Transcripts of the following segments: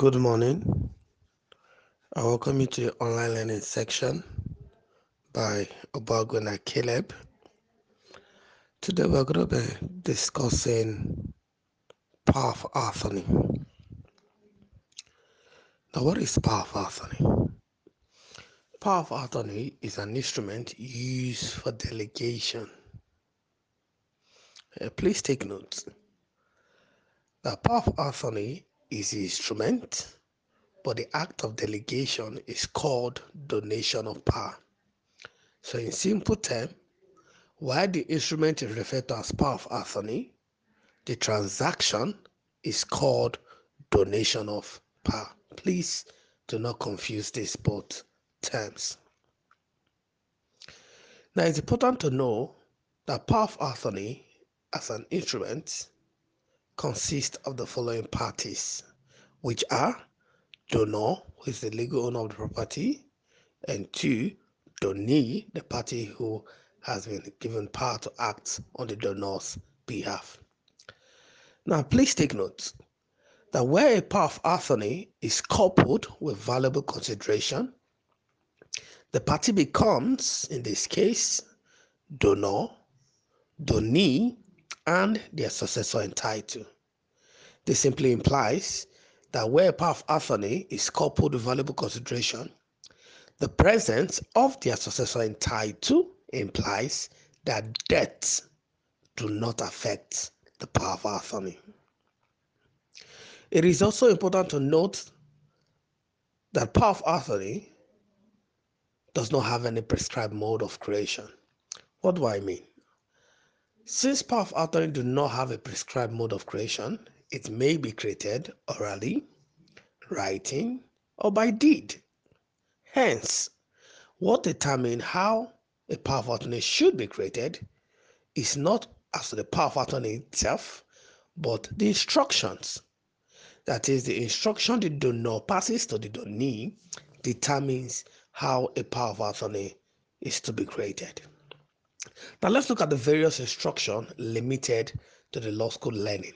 Good morning. I welcome you to the online learning section by Obaguna Caleb. Today we're going to be discussing attorney. Now, what is of attorney is an instrument used for delegation. Uh, please take note. The attorney is the instrument, but the act of delegation is called donation of power. So, in simple terms, while the instrument is referred to as power of attorney, the transaction is called donation of power. Please do not confuse these both terms. Now, it's important to know that power of attorney as an instrument consists of the following parties, which are donor, who is the legal owner of the property, and two, donee, the party who has been given power to act on the donor's behalf. Now, please take note that where a power of attorney is coupled with valuable consideration, the party becomes, in this case, donor, donee, and their successor in title. This simply implies that where a power of attorney is coupled with valuable consideration, the presence of their successor in title implies that debts do not affect the power of attorney. It is also important to note that power of attorney does not have any prescribed mode of creation. What do I mean? Since power of attorney do not have a prescribed mode of creation, it may be created orally, writing, or by deed. Hence, what determines how a power of attorney should be created is not as to the power of attorney itself, but the instructions. That is, the instruction the donor passes to the donee determines how a power of attorney is to be created. Now let's look at the various instruction limited to the law school learning.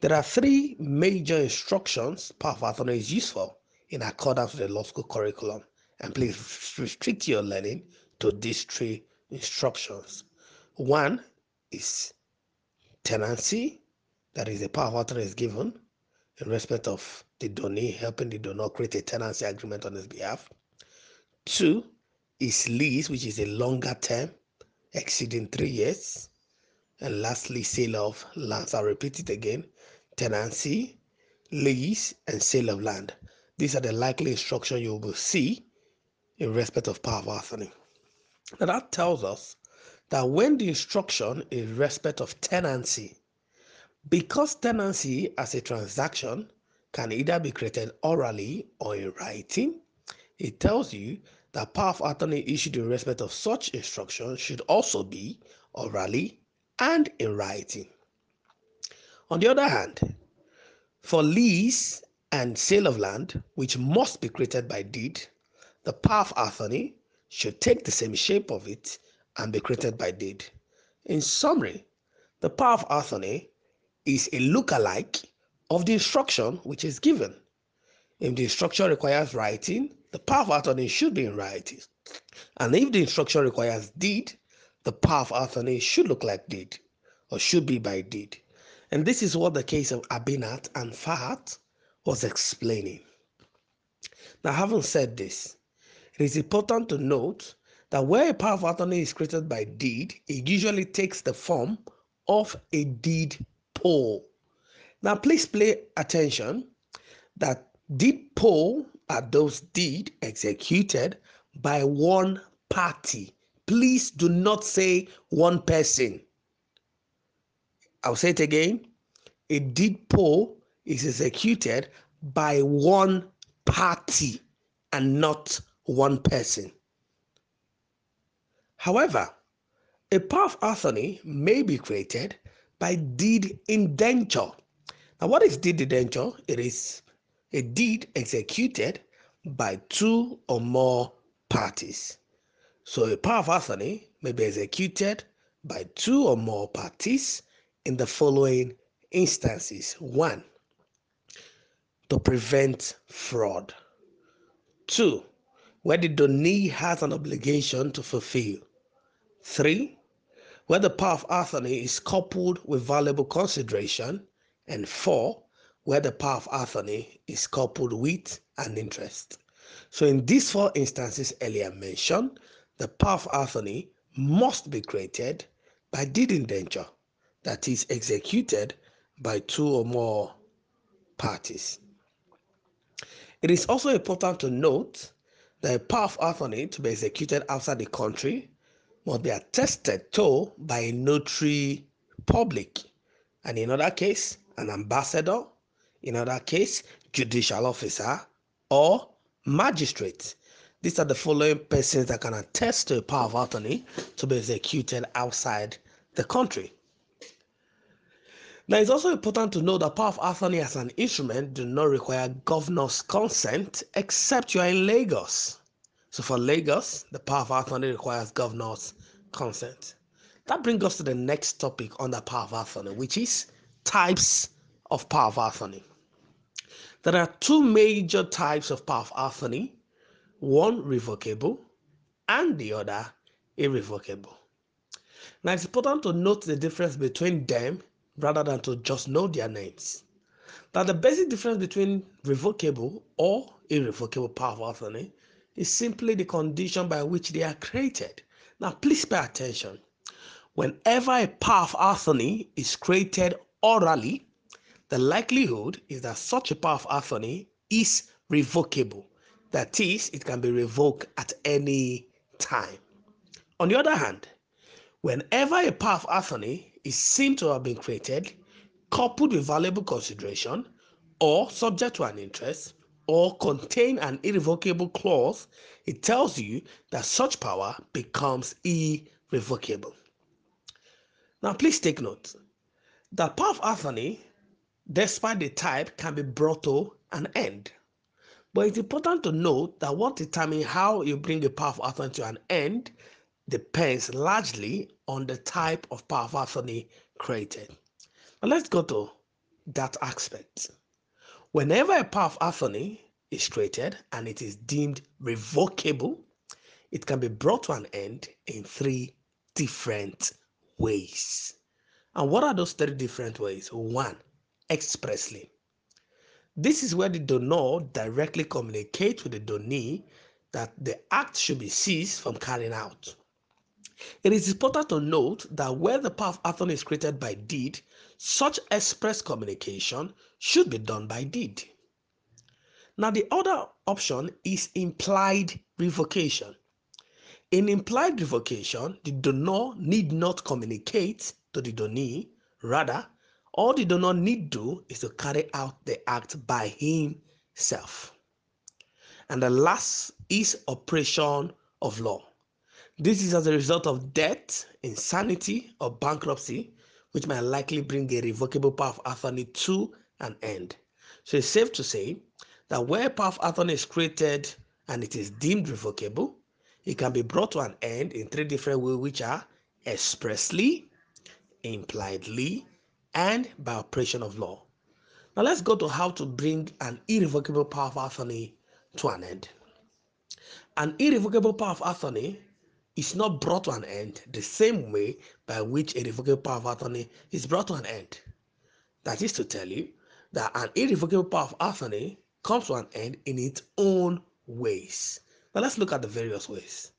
There are three major instructions attorney is useful in accordance with the law school curriculum. And please restrict your learning to these three instructions. One is tenancy, that is, the power of attorney is given in respect of the donee, helping the donor create a tenancy agreement on his behalf. Two is lease, which is a longer term exceeding three years. And lastly, sale of lands. I'll repeat it again tenancy, lease, and sale of land. These are the likely instruction you will see in respect of power of attorney. Now that tells us that when the instruction is respect of tenancy, because tenancy as a transaction can either be created orally or in writing, it tells you that power of attorney issued in respect of such instruction should also be orally and in writing. On the other hand, for lease and sale of land, which must be created by deed, the power of attorney should take the same shape of it and be created by deed. In summary, the power of attorney is a look-alike of the instruction which is given. If the instruction requires writing, the power of attorney should be in writing. And if the instruction requires deed, the power of attorney should look like deed or should be by deed. And this is what the case of Abinat and Farhat was explaining. Now, having said this, it is important to note that where a power of attorney is created by deed, it usually takes the form of a deed poll. Now, please pay attention that deed poll are those deed executed by one party. Please do not say one person. I'll say it again. A deed poll is executed by one party and not one person. However, a power of attorney may be created by deed indenture. Now, what is deed indenture? It is a deed executed by two or more parties. So, a power of attorney may be executed by two or more parties in the following instances. One, to prevent fraud. Two, where the donee has an obligation to fulfill. Three, where the power of attorney is coupled with valuable consideration. And four, where the power of attorney is coupled with an interest. So, in these four instances earlier mentioned, the power of attorney must be created by deed indenture, that is executed by two or more parties. It is also important to note that a power of attorney to be executed outside the country must be attested to by a notary public, and in other case, an ambassador, in other case, judicial officer or magistrate. These are the following persons that can attest to a power of attorney to be executed outside the country. Now, it's also important to know that power of attorney as an instrument do not require governor's consent except you are in Lagos. So for Lagos, the power of attorney requires governor's consent. That brings us to the next topic on the power of attorney, which is types of power of attorney. There are two major types of power of attorney, one revocable and the other irrevocable. Now it's important to note the difference between them rather than to just know their names. Now, the basic difference between revocable or irrevocable power of attorney is simply the condition by which they are created. Now, please pay attention. Whenever a power of attorney is created orally, the likelihood is that such a power of attorney is revocable. That is, it can be revoked at any time. On the other hand, whenever a power of attorney is seen to have been created, coupled with valuable consideration, or subject to an interest, or contain an irrevocable clause, it tells you that such power becomes irrevocable. Now, please take note that power of attorney, despite the type, can be brought to an end. But it's important to note that what determines how you bring a power of attorney to an end depends largely on the type of power of attorney created. Now let's go to that aspect. Whenever a power of attorney is created and it is deemed revocable, it can be brought to an end in three different ways. And what are those three different ways? One, expressly. This is where the donor directly communicates with the donee that the act should be ceased from carrying out. It is important to note that where the power of attorney is created by deed, such express communication should be done by deed. Now, the other option is implied revocation. In implied revocation, the donor need not communicate to the donee. Rather, all the donor need do is to carry out the act by himself. And the last is operation of law. This is as a result of death, insanity, or bankruptcy, which might likely bring a revocable power of attorney to an end. So it's safe to say that where power of attorney is created and it is deemed revocable, it can be brought to an end in three different ways, which are expressly, impliedly, and by operation of law. Now let's go to how to bring an irrevocable power of attorney to an end. An irrevocable power of attorney is not brought to an end the same way by which a revocable power of attorney is brought to an end. That is to tell you that an irrevocable power of attorney comes to an end in its own ways. Now let's look at the various ways.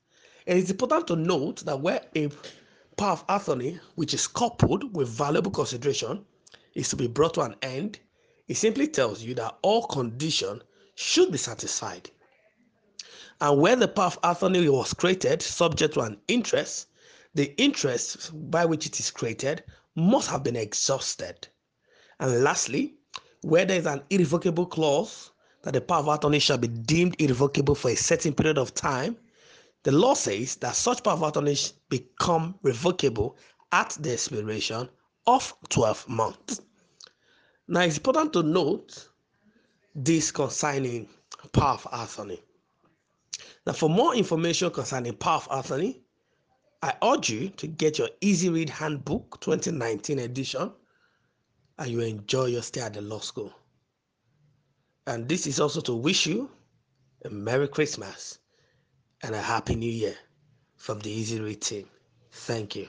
It is important to note that where a power of attorney, which is coupled with valuable consideration, is to be brought to an end, it simply tells you that all condition should be satisfied and where the power of attorney was created, subject to an interest, the interest by which it is created must have been exhausted. And lastly, where there is an irrevocable clause that the power of attorney shall be deemed irrevocable for a certain period of time, the law says that such power of attorney become revocable at the expiration of 12 months. Now, it's important to note this concerning power of attorney. Now, for more information concerning Power of Attorney, I urge you to get your Easy Read Handbook 2019 edition and you enjoy your stay at the law school. And this is also to wish you a Merry Christmas and a Happy New Year from the Easy Read team. Thank you.